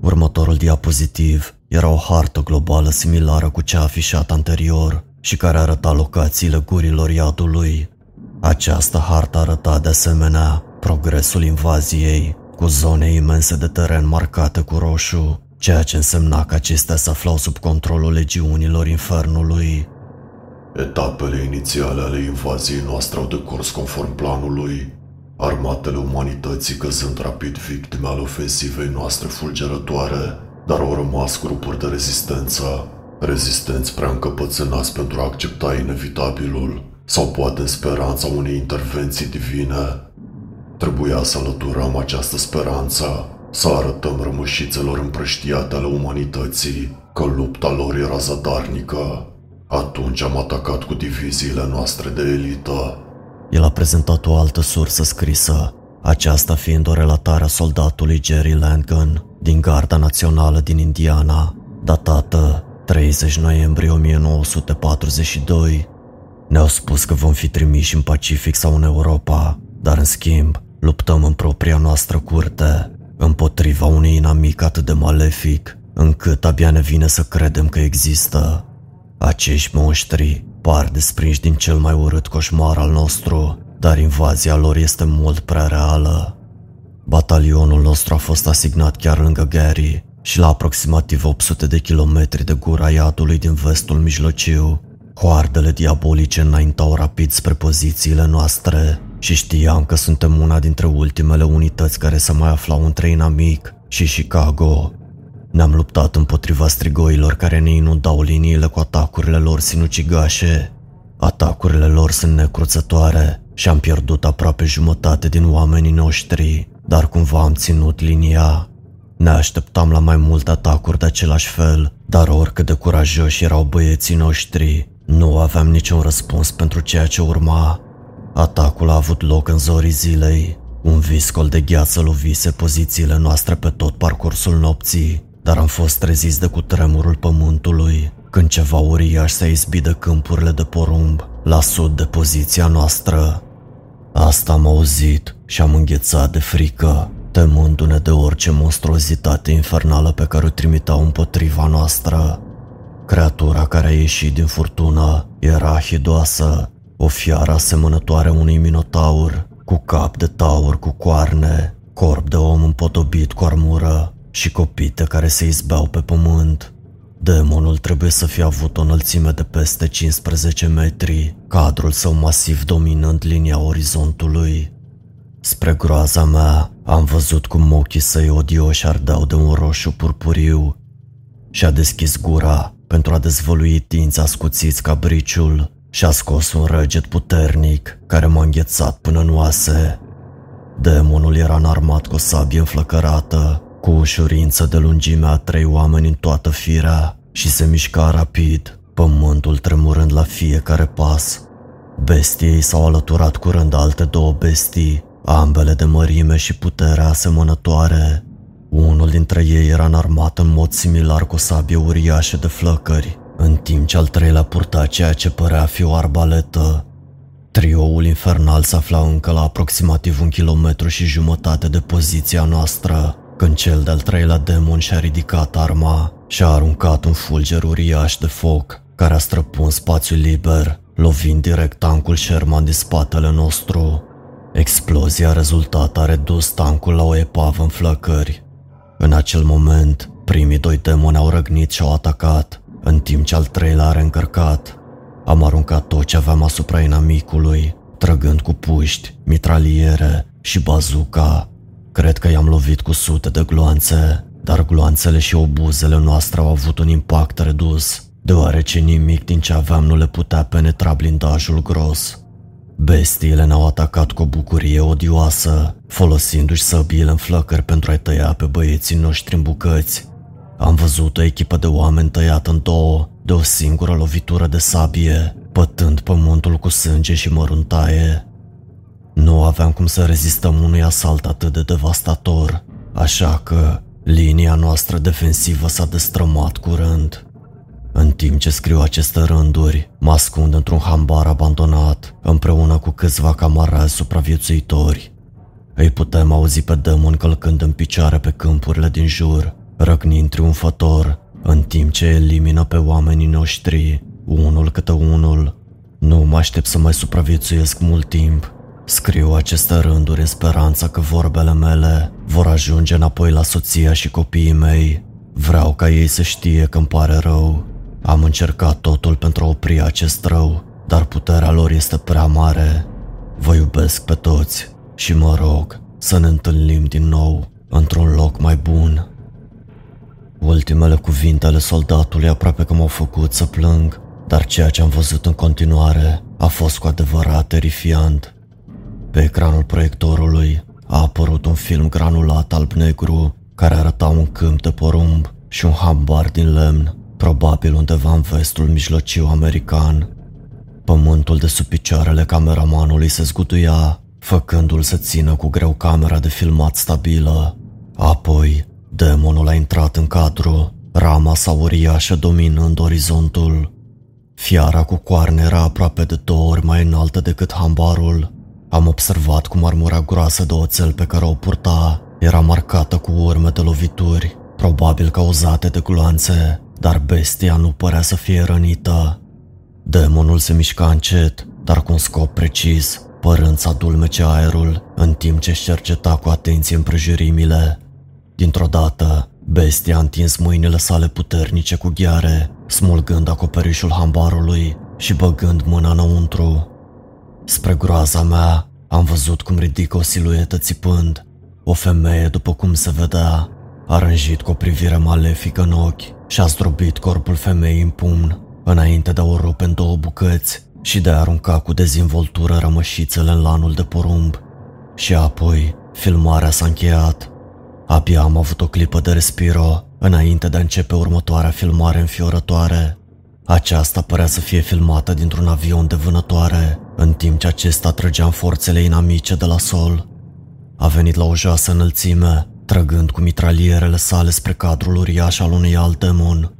Următorul diapozitiv era o hartă globală similară cu cea afișată anterior și care arăta locațiile gurilor iadului. Această hartă arăta de asemenea progresul invaziei, cu zone imense de teren marcate cu roșu, ceea ce însemna că acestea se aflau sub controlul legiunilor infernului. Etapele inițiale ale invaziei noastre au decurs conform planului, armatele umanității căzând rapid victime ale ofensivei noastre fulgerătoare, dar au rămas grupuri de rezistență, rezistenți prea încăpățânați pentru a accepta inevitabilul sau poate în speranța unei intervenții divine. Trebuia să alăturăm această speranță, să arătăm rămășițelor împrăștiate ale umanității că lupta lor era zadarnică. Atunci am atacat cu diviziile noastre de elită. El a prezentat o altă sursă scrisă, aceasta fiind o relatare a soldatului Jerry Langton din Garda Națională din Indiana, datată 30 noiembrie 1942. Ne-au spus că vom fi trimiși în Pacific sau în Europa, dar în schimb luptăm în propria noastră curte, împotriva unui inamic atât de malefic, încât abia ne vine să credem că există. Acești monștri par desprinși din cel mai urât coșmar al nostru, dar invazia lor este mult prea reală. Batalionul nostru a fost asignat chiar lângă Gary, și la aproximativ 800 de kilometri de gura iadului din vestul mijlociu, hoardele diabolice înaintau rapid spre pozițiile noastre și știam că suntem una dintre ultimele unități care se mai aflau între inamic și Chicago. Ne-am luptat împotriva strigoilor care ne inundau liniile cu atacurile lor sinucigașe. Atacurile lor sunt necruțătoare și am pierdut aproape jumătate din oamenii noștri, dar cumva am ținut linia. Ne așteptam la mai multe atacuri de același fel, dar oricât de curajoși erau băieții noștri, nu aveam niciun răspuns pentru ceea ce urma. Atacul a avut loc în zorii zilei. Un viscol de gheață lovise pozițiile noastre pe tot parcursul nopții, dar am fost treziți de cutremurul pământului, când ceva uriaș s-a izbit de câmpurile de porumb, la sud de poziția noastră. Asta am auzit și am înghețat de frică, temându-ne de orice monstruozitate infernală pe care o trimiteau împotriva noastră. Creatura care a ieșit din furtună era hidoasă, o fiară asemănătoare unui minotaur, cu cap de taur cu coarne, corp de om împodobit cu armură și copite care se izbeau pe pământ. Demonul trebuie să fie avut o înălțime de peste 15 metri, cadrul său masiv dominând linia orizontului. Spre groaza mea, am văzut cum ochii săi odioși ardeau de un roșu purpuriu și-a deschis gura pentru a dezvălui tinți ascuțiți ca briciul și a scos un răget puternic care m-a înghețat până în oase. Demonul era înarmat cu o sabie înflăcărată, cu ușurință de lungimea a trei oameni în toată firea și se mișca rapid, pământul tremurând la fiecare pas. Bestiei s-au alăturat curând alte două bestii, ambele de mărime și putere asemănătoare. Unul dintre ei era înarmat în mod similar cu o sabie uriașă de flăcări, în timp ce al treilea purta ceea ce părea a fi o arbaletă. Trioul infernal se afla încă la aproximativ un kilometru și jumătate de poziția noastră, când cel de-al treilea demon și-a ridicat arma și a aruncat un fulger uriaș de foc care a străpuns spațiul liber, lovind direct tancul Sherman din spatele nostru. Explozia rezultat a redus tancul la o epavă în flăcări. În acel moment, primii doi demoni au răgnit și au atacat, în timp ce al treilea a reîncărcat. Am aruncat tot ce aveam asupra inamicului, trăgând cu puști, mitraliere și bazuca. Cred că i-am lovit cu sute de gloanțe, dar gloanțele și obuzele noastre au avut un impact redus, deoarece nimic din ce aveam nu le putea penetra blindajul gros. Bestiile ne-au atacat cu o bucurie odioasă, folosindu-și săbiile în flăcări pentru a-i tăia pe băieții noștri în bucăți. Am văzut o echipă de oameni tăiată în două, de o singură lovitură de sabie, pătând pământul cu sânge și măruntaie. Nu aveam cum să rezistăm unui asalt atât de devastator, așa că linia noastră defensivă s-a destrămat curând. În timp ce scriu aceste rânduri, mă ascund într-un hambar abandonat, împreună cu câțiva camarazi supraviețuitori. Îi putem auzi pe demon călcând în picioare pe câmpurile din jur, răcnind triumfător, în timp ce elimină pe oamenii noștri, unul câte unul. Nu mă aștept să mai supraviețuiesc mult timp. Scriu aceste rânduri în speranța că vorbele mele vor ajunge înapoi la soția și copiii mei. Vreau ca ei să știe că îmi pare rău am încercat totul pentru a opri acest rău, dar puterea lor este prea mare. Vă iubesc pe toți și mă rog să ne întâlnim din nou într-un loc mai bun. Ultimele cuvinte ale soldatului aproape că m-au făcut să plâng, dar ceea ce am văzut în continuare a fost cu adevărat terifiant. Pe ecranul proiectorului a apărut un film granulat alb-negru care arăta un câmp de porumb și un hambar din lemn probabil undeva în vestul mijlociu american. Pământul de sub picioarele cameramanului se zguduia, făcându-l să țină cu greu camera de filmat stabilă. Apoi, demonul a intrat în cadru, rama sa uriașă dominând orizontul. Fiara cu coarne era aproape de două ori mai înaltă decât hambarul. Am observat cum armura groasă de oțel pe care o purta era marcată cu urme de lovituri, probabil cauzate de gloanțe dar bestia nu părea să fie rănită. Demonul se mișca încet, dar cu un scop precis, părând să adulmece aerul, în timp ce cerceta cu atenție împrejurimile. Dintr-o dată, Bestia a întins mâinile sale puternice cu gheare, smulgând acoperișul hambarului și băgând mâna înăuntru. Spre groaza mea, am văzut cum ridică o siluetă țipând. O femeie, după cum se vedea, a rânjit cu o privire malefică în ochi și a zdrobit corpul femeii în pumn, înainte de a o rupe în două bucăți și de a arunca cu dezvoltură rămășițele în lanul de porumb. Și apoi, filmarea s-a încheiat. Abia am avut o clipă de respiro înainte de a începe următoarea filmare înfiorătoare. Aceasta părea să fie filmată dintr-un avion de vânătoare, în timp ce acesta trăgea în forțele inamice de la sol. A venit la o joasă înălțime, trăgând cu mitralierele sale spre cadrul uriaș al unui alt demon.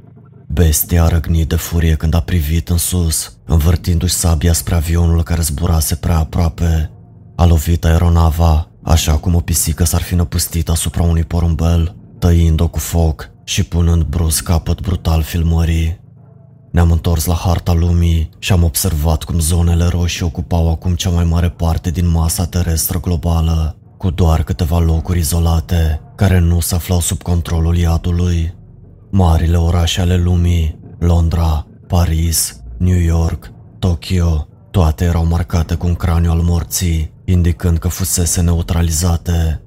Bestia a răgnit de furie când a privit în sus, învârtindu-și sabia spre avionul care zburase prea aproape. A lovit aeronava, așa cum o pisică s-ar fi năpustit asupra unui porumbel, tăind-o cu foc și punând brusc capăt brutal filmării. Ne-am întors la harta lumii și am observat cum zonele roșii ocupau acum cea mai mare parte din masa terestră globală, cu doar câteva locuri izolate, care nu se aflau sub controlul iadului. Marile orașe ale lumii, Londra, Paris, New York, Tokyo, toate erau marcate cu un craniu al morții, indicând că fusese neutralizate.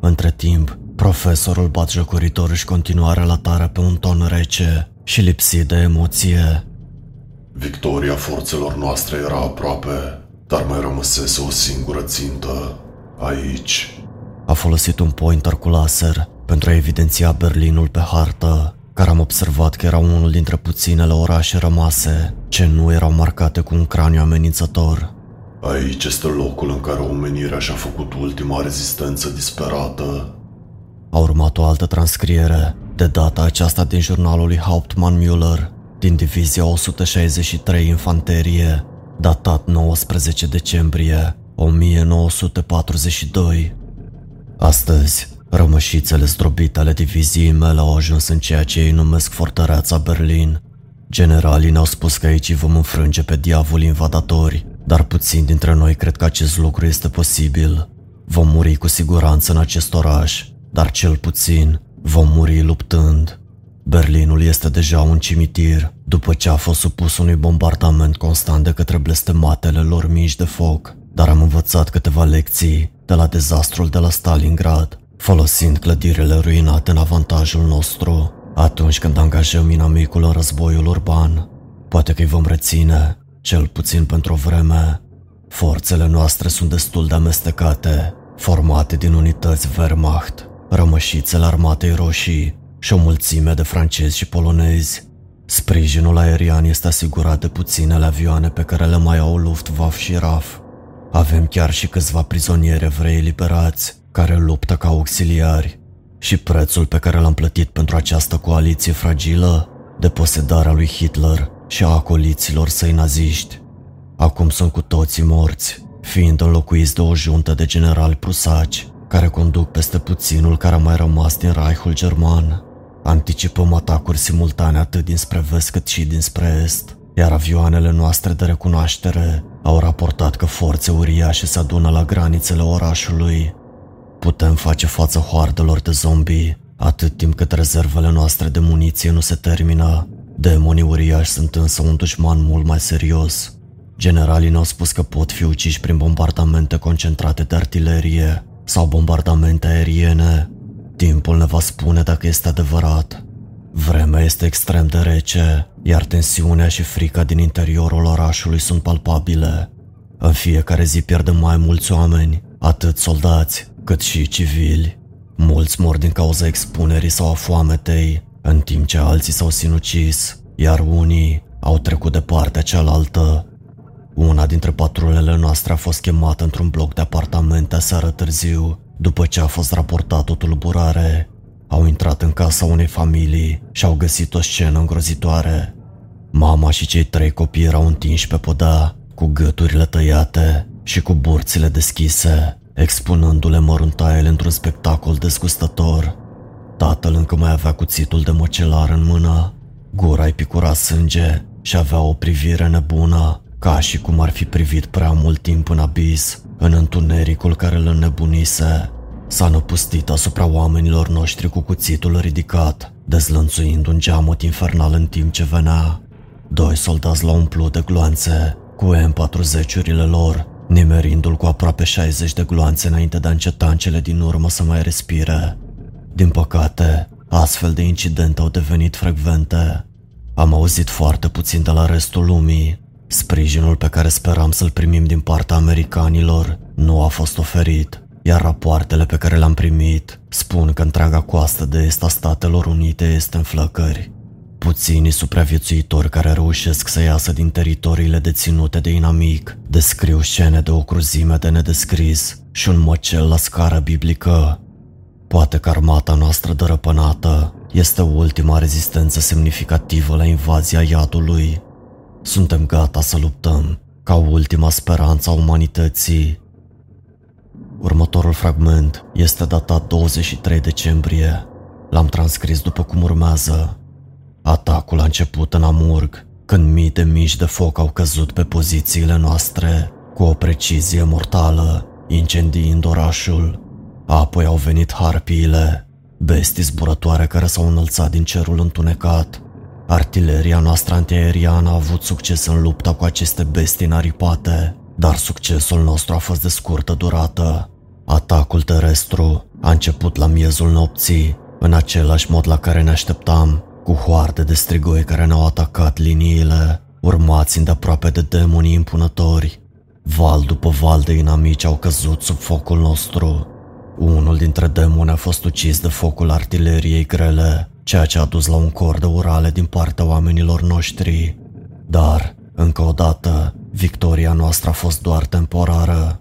Între timp, profesorul batjocoritor își continua relatarea pe un ton rece și lipsit de emoție. Victoria forțelor noastre era aproape, dar mai rămăsese o singură țintă, aici. A folosit un pointer cu laser pentru a evidenția Berlinul pe hartă, care am observat că era unul dintre puținele orașe rămase ce nu erau marcate cu un craniu amenințător. Aici este locul în care omenirea și-a făcut ultima rezistență disperată. A urmat o altă transcriere, de data aceasta din jurnalul lui Hauptmann Müller, din divizia 163 Infanterie, datat 19 decembrie 1942. Astăzi, rămășițele zdrobite ale diviziei mele au ajuns în ceea ce ei numesc fortăreața Berlin. Generalii ne-au spus că aici vom înfrânge pe diavol invadatori, dar puțin dintre noi cred că acest lucru este posibil. Vom muri cu siguranță în acest oraș, dar cel puțin vom muri luptând. Berlinul este deja un cimitir, după ce a fost supus unui bombardament constant de către blestematele lor mici de foc, dar am învățat câteva lecții de la dezastrul de la Stalingrad, folosind clădirile ruinate în avantajul nostru atunci când angajăm inamicul în războiul urban. Poate că îi vom reține, cel puțin pentru o vreme. Forțele noastre sunt destul de amestecate, formate din unități Wehrmacht, rămășițele armatei roșii și o mulțime de francezi și polonezi. Sprijinul aerian este asigurat de puținele avioane pe care le mai au Luftwaffe și RAF. Avem chiar și câțiva prizonieri evrei liberați care luptă ca auxiliari și prețul pe care l-am plătit pentru această coaliție fragilă, de posedarea lui Hitler și a acoliților săi naziști. Acum sunt cu toții morți, fiind înlocuiți de o juntă de generali prusaci care conduc peste puținul care a mai rămas din Reichul German. Anticipăm atacuri simultane atât dinspre vest cât și dinspre est, iar avioanele noastre de recunoaștere au raportat că forțe uriașe se adună la granițele orașului. Putem face față hoardelor de zombie atât timp cât rezervele noastre de muniție nu se termină. Demonii uriași sunt însă un dușman mult mai serios. Generalii ne-au spus că pot fi uciși prin bombardamente concentrate de artilerie sau bombardamente aeriene. Timpul ne va spune dacă este adevărat. Vremea este extrem de rece, iar tensiunea și frica din interiorul orașului sunt palpabile. În fiecare zi pierdem mai mulți oameni, atât soldați cât și civili. Mulți mor din cauza expunerii sau a foametei, în timp ce alții s-au sinucis, iar unii au trecut de partea cealaltă. Una dintre patrulele noastre a fost chemată într-un bloc de apartamente seară târziu, după ce a fost raportat o tulburare. Au intrat în casa unei familii și au găsit o scenă îngrozitoare. Mama și cei trei copii erau întinși pe podea, cu gâturile tăiate și cu burțile deschise, expunându-le măruntaiele într-un spectacol dezgustător. Tatăl încă mai avea cuțitul de măcelar în mână, gura îi picura sânge și avea o privire nebună, ca și cum ar fi privit prea mult timp în abis, în întunericul care îl înnebunise. S-a năpustit asupra oamenilor noștri cu cuțitul ridicat, dezlănțuind un geamot infernal în timp ce venea. Doi soldați l-au umplut de gloanțe cu M40-urile lor, nimerindu-l cu aproape 60 de gloanțe înainte de a înceta în cele din urmă să mai respire. Din păcate, astfel de incidente au devenit frecvente. Am auzit foarte puțin de la restul lumii. Sprijinul pe care speram să-l primim din partea americanilor nu a fost oferit, iar rapoartele pe care le-am primit spun că întreaga coastă de est a Statelor Unite este în flăcări. Puținii supraviețuitori care reușesc să iasă din teritoriile deținute de inamic descriu scene de o cruzime de nedescris și un măcel la scară biblică. Poate că armata noastră dărăpânată este ultima rezistență semnificativă la invazia iadului. Suntem gata să luptăm ca ultima speranță a umanității. Următorul fragment este datat 23 decembrie. L-am transcris după cum urmează. Atacul a început în Amurg, când mii de mici de foc au căzut pe pozițiile noastre, cu o precizie mortală, incendiind orașul. Apoi au venit harpiile, bestii zburătoare care s-au înălțat din cerul întunecat. Artileria noastră antiaeriană a avut succes în lupta cu aceste bestii naripate, dar succesul nostru a fost de scurtă durată. Atacul terestru a început la miezul nopții, în același mod la care ne așteptam, cu hoarde de strigoi care ne-au atacat liniile, urmați îndeaproape de demonii impunători. Val după val de inamici au căzut sub focul nostru. Unul dintre demoni a fost ucis de focul artileriei grele, ceea ce a dus la un cor de urale din partea oamenilor noștri. Dar, încă o dată, victoria noastră a fost doar temporară.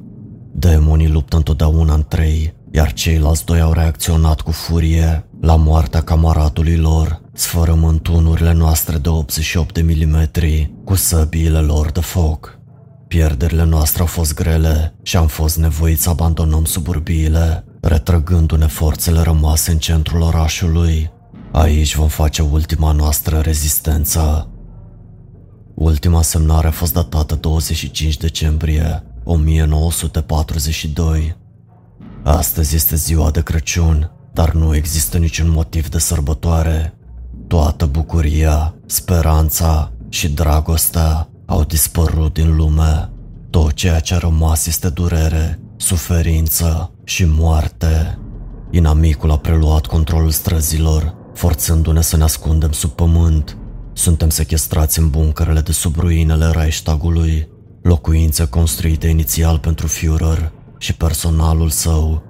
Demonii luptă întotdeauna în trei, iar ceilalți doi au reacționat cu furie la moartea camaratului lor, sfărâmând tunurile noastre de 88 de milimetri cu săbiile lor de foc. Pierderile noastre au fost grele și am fost nevoiți să abandonăm suburbiile, retrăgându-ne forțele rămase în centrul orașului. Aici vom face ultima noastră rezistență. Ultima semnare a fost datată 25 decembrie 1942. Astăzi este ziua de Crăciun, dar nu există niciun motiv de sărbătoare. Toată bucuria, speranța și dragostea au dispărut din lume. Tot ceea ce a rămas este durere, suferință și moarte. Inamicul a preluat controlul străzilor, forțându-ne să ne ascundem sub pământ. Suntem sequestrați în bunkerele de sub ruinele Reichstagului, locuințe construite inițial pentru Führer și personalul său.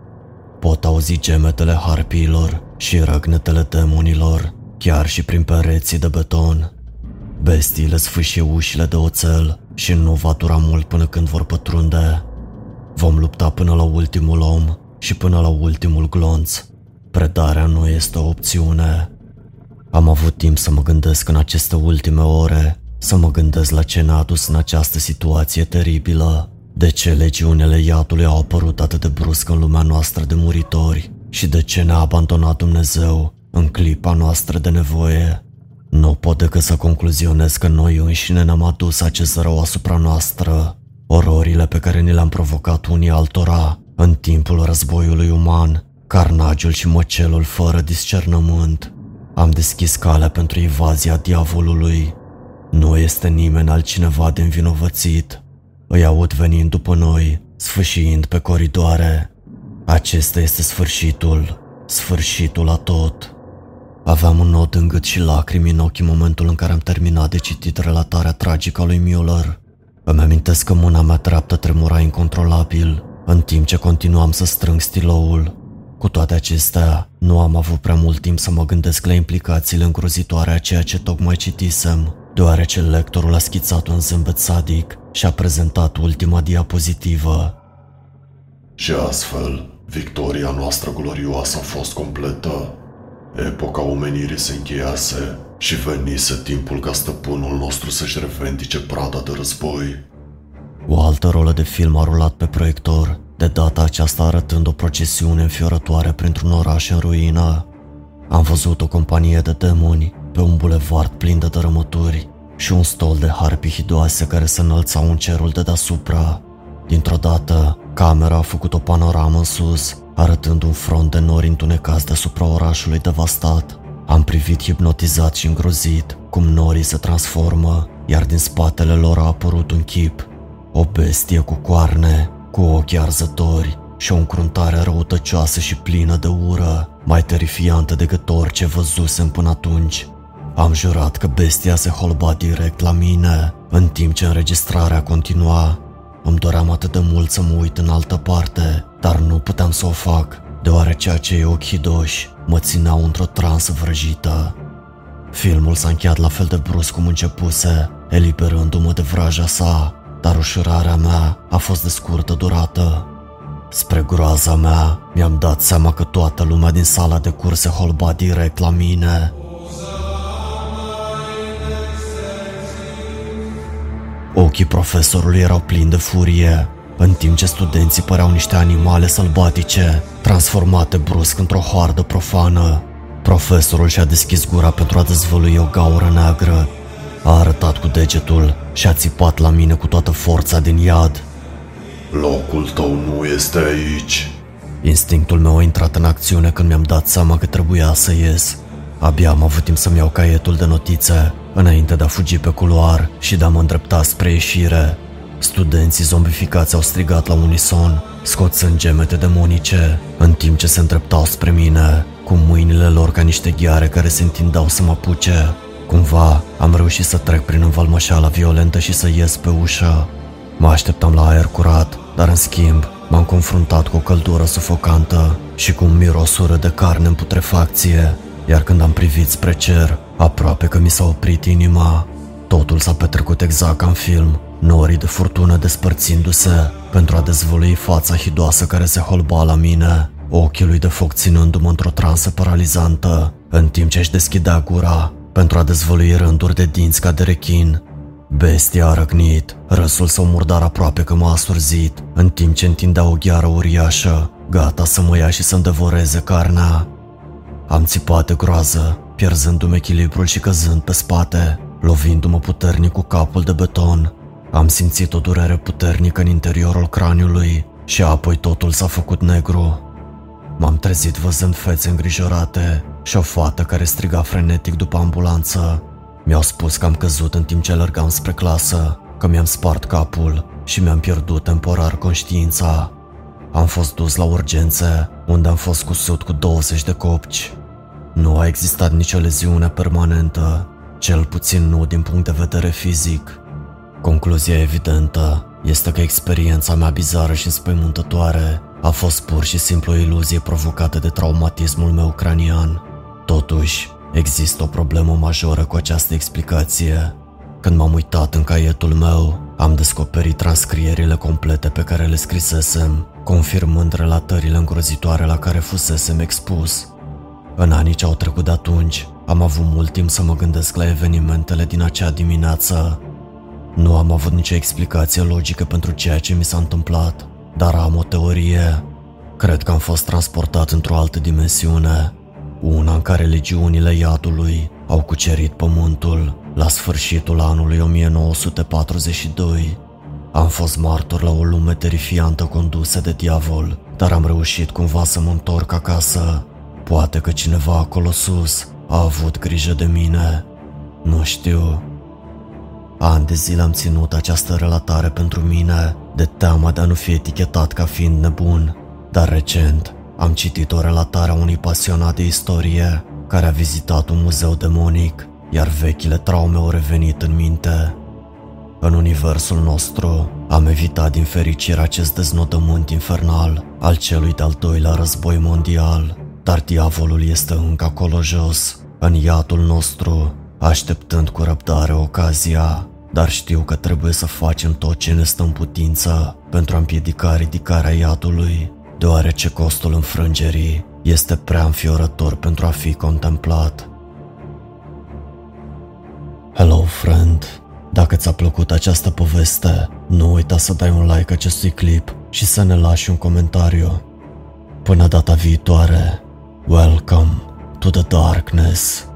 Pot auzi gemetele harpiilor și răgnetele demonilor, chiar și prin pereții de beton. Bestiile sfâșie ușile de oțel și nu va dura mult până când vor pătrunde. Vom lupta până la ultimul om și până la ultimul glonț. Predarea nu este o opțiune. Am avut timp să mă gândesc în aceste ultime ore, să mă gândesc la ce ne-a adus în această situație teribilă. De ce legiunile iadului au apărut atât de brusc în lumea noastră de muritori și de ce ne-a abandonat Dumnezeu în clipa noastră de nevoie? Nu pot decât să concluzionez că noi înșine ne-am adus acest rău asupra noastră. Ororile pe care ni le-am provocat unii altora în timpul războiului uman, carnagiul și măcelul fără discernământ. Am deschis calea pentru invazia diavolului. Nu este nimeni altcineva de învinovățit îi aud venind după noi, sfâșiind pe coridoare. Acesta este sfârșitul, sfârșitul la tot. Aveam un nod în gât și lacrimi în ochi în momentul în care am terminat de citit relatarea tragică a lui Müller. Îmi amintesc că mâna mea dreaptă tremura incontrolabil, în timp ce continuam să strâng stiloul. Cu toate acestea, nu am avut prea mult timp să mă gândesc la implicațiile îngrozitoare a ceea ce tocmai citisem, deoarece lectorul a schițat un zâmbet sadic și a prezentat ultima diapozitivă. Și astfel, victoria noastră glorioasă a fost completă. Epoca omenirii se încheiase și venise timpul ca stăpânul nostru să-și revendice prada de război. O altă rolă de film a rulat pe proiector, de data aceasta arătând o procesiune înfiorătoare printr-un oraș în ruină. Am văzut o companie de demoni pe un bulevard plin de dărâmături și un stol de harpi hidoase care se înălțau în cerul de deasupra. Dintr-o dată, camera a făcut o panoramă în sus, arătând un front de nori întunecați deasupra orașului devastat. Am privit hipnotizat și îngrozit cum norii se transformă, iar din spatele lor a apărut un chip. O bestie cu coarne, cu ochi arzători și o încruntare răutăcioasă și plină de ură, mai terifiantă decât orice văzusem până atunci. Am jurat că bestia se holba direct la mine, în timp ce înregistrarea continua. Îmi doream atât de mult să mă uit în altă parte, dar nu puteam să o fac, deoarece acei ochi hidoși mă țineau într-o transă vrăjită. Filmul s-a încheiat la fel de brusc cum începuse, eliberându-mă de vraja sa, dar ușurarea mea a fost de scurtă durată. Spre groaza mea, mi-am dat seama că toată lumea din sala de curse holba direct la mine. Ochii profesorului erau plini de furie, în timp ce studenții păreau niște animale sălbatice, transformate brusc într-o hoardă profană. Profesorul și-a deschis gura pentru a dezvălui o gaură neagră. A arătat cu degetul și a țipat la mine cu toată forța din iad. Locul tău nu este aici. Instinctul meu a intrat în acțiune când mi-am dat seama că trebuia să ies. Abia am avut timp să-mi iau caietul de notițe, înainte de a fugi pe culoar și de a mă îndrepta spre ieșire. Studenții zombificați au strigat la unison, scoțând gemete demonice, în timp ce se îndreptau spre mine, cu mâinile lor ca niște ghiare care se întindau să mă puce. Cumva am reușit să trec prin învalmășeala violentă și să ies pe ușă. Mă așteptam la aer curat, dar în schimb m-am confruntat cu o căldură sufocantă și cu un miros urât de carne în putrefacție, iar când am privit spre cer, aproape că mi s-a oprit inima. Totul s-a petrecut exact ca în film, norii de furtună despărțindu-se pentru a dezvălui fața hidoasă care se holba la mine, ochii lui de foc ținându-mă într-o transă paralizantă, în timp ce își deschidea gura pentru a dezvălui rânduri de dinți ca de rechin. Bestia a răcnit, răsul său murdar aproape că m-a asurzit, în timp ce întindea o gheară uriașă, gata să mă ia și să-mi devoreze carnea. Am țipat de groază, pierzându-mi echilibrul și căzând pe spate, lovindu-mă puternic cu capul de beton. Am simțit o durere puternică în interiorul craniului și apoi totul s-a făcut negru. M-am trezit văzând fețe îngrijorate și o fată care striga frenetic după ambulanță. Mi-au spus că am căzut în timp ce alergam spre clasă, că mi-am spart capul și mi-am pierdut temporar conștiința. Am fost dus la urgențe, unde am fost cusut cu 20 de copci. Nu a existat nicio leziune permanentă, cel puțin nu din punct de vedere fizic. Concluzia evidentă este că experiența mea bizară și înspăimântătoare a fost pur și simplu o iluzie provocată de traumatismul meu cranian. Totuși, există o problemă majoră cu această explicație. Când m-am uitat în caietul meu, am descoperit transcrierile complete pe care le scrisesem, confirmând relatările îngrozitoare la care fusesem expus. În anii ce au trecut de atunci, am avut mult timp să mă gândesc la evenimentele din acea dimineață. Nu am avut nicio explicație logică pentru ceea ce mi s-a întâmplat, dar am o teorie. Cred că am fost transportat într-o altă dimensiune, una în care legiunile iadului au cucerit pământul la sfârșitul anului 1942. Am fost martor la o lume terifiantă condusă de diavol, dar am reușit cumva să mă întorc acasă. Poate că cineva acolo sus a avut grijă de mine. Nu știu. Ani de zile am ținut această relatare pentru mine, de teama de a nu fi etichetat ca fiind nebun. Dar recent am citit o relatare a unui pasionat de istorie care a vizitat un muzeu demonic, iar vechile traume au revenit în minte. În universul nostru am evitat din fericire acest deznodământ infernal al celui de-al doilea război mondial, dar diavolul este încă acolo jos, în iadul nostru, așteptând cu răbdare ocazia, dar știu că trebuie să facem tot ce ne stă în putință pentru a împiedica ridicarea iadului, deoarece costul înfrângerii este prea înfiorător pentru a fi contemplat. Hello, friend! Dacă ți-a plăcut această poveste, nu uita să dai un like acestui clip și să ne lași un comentariu. Până data viitoare, welcome to the darkness.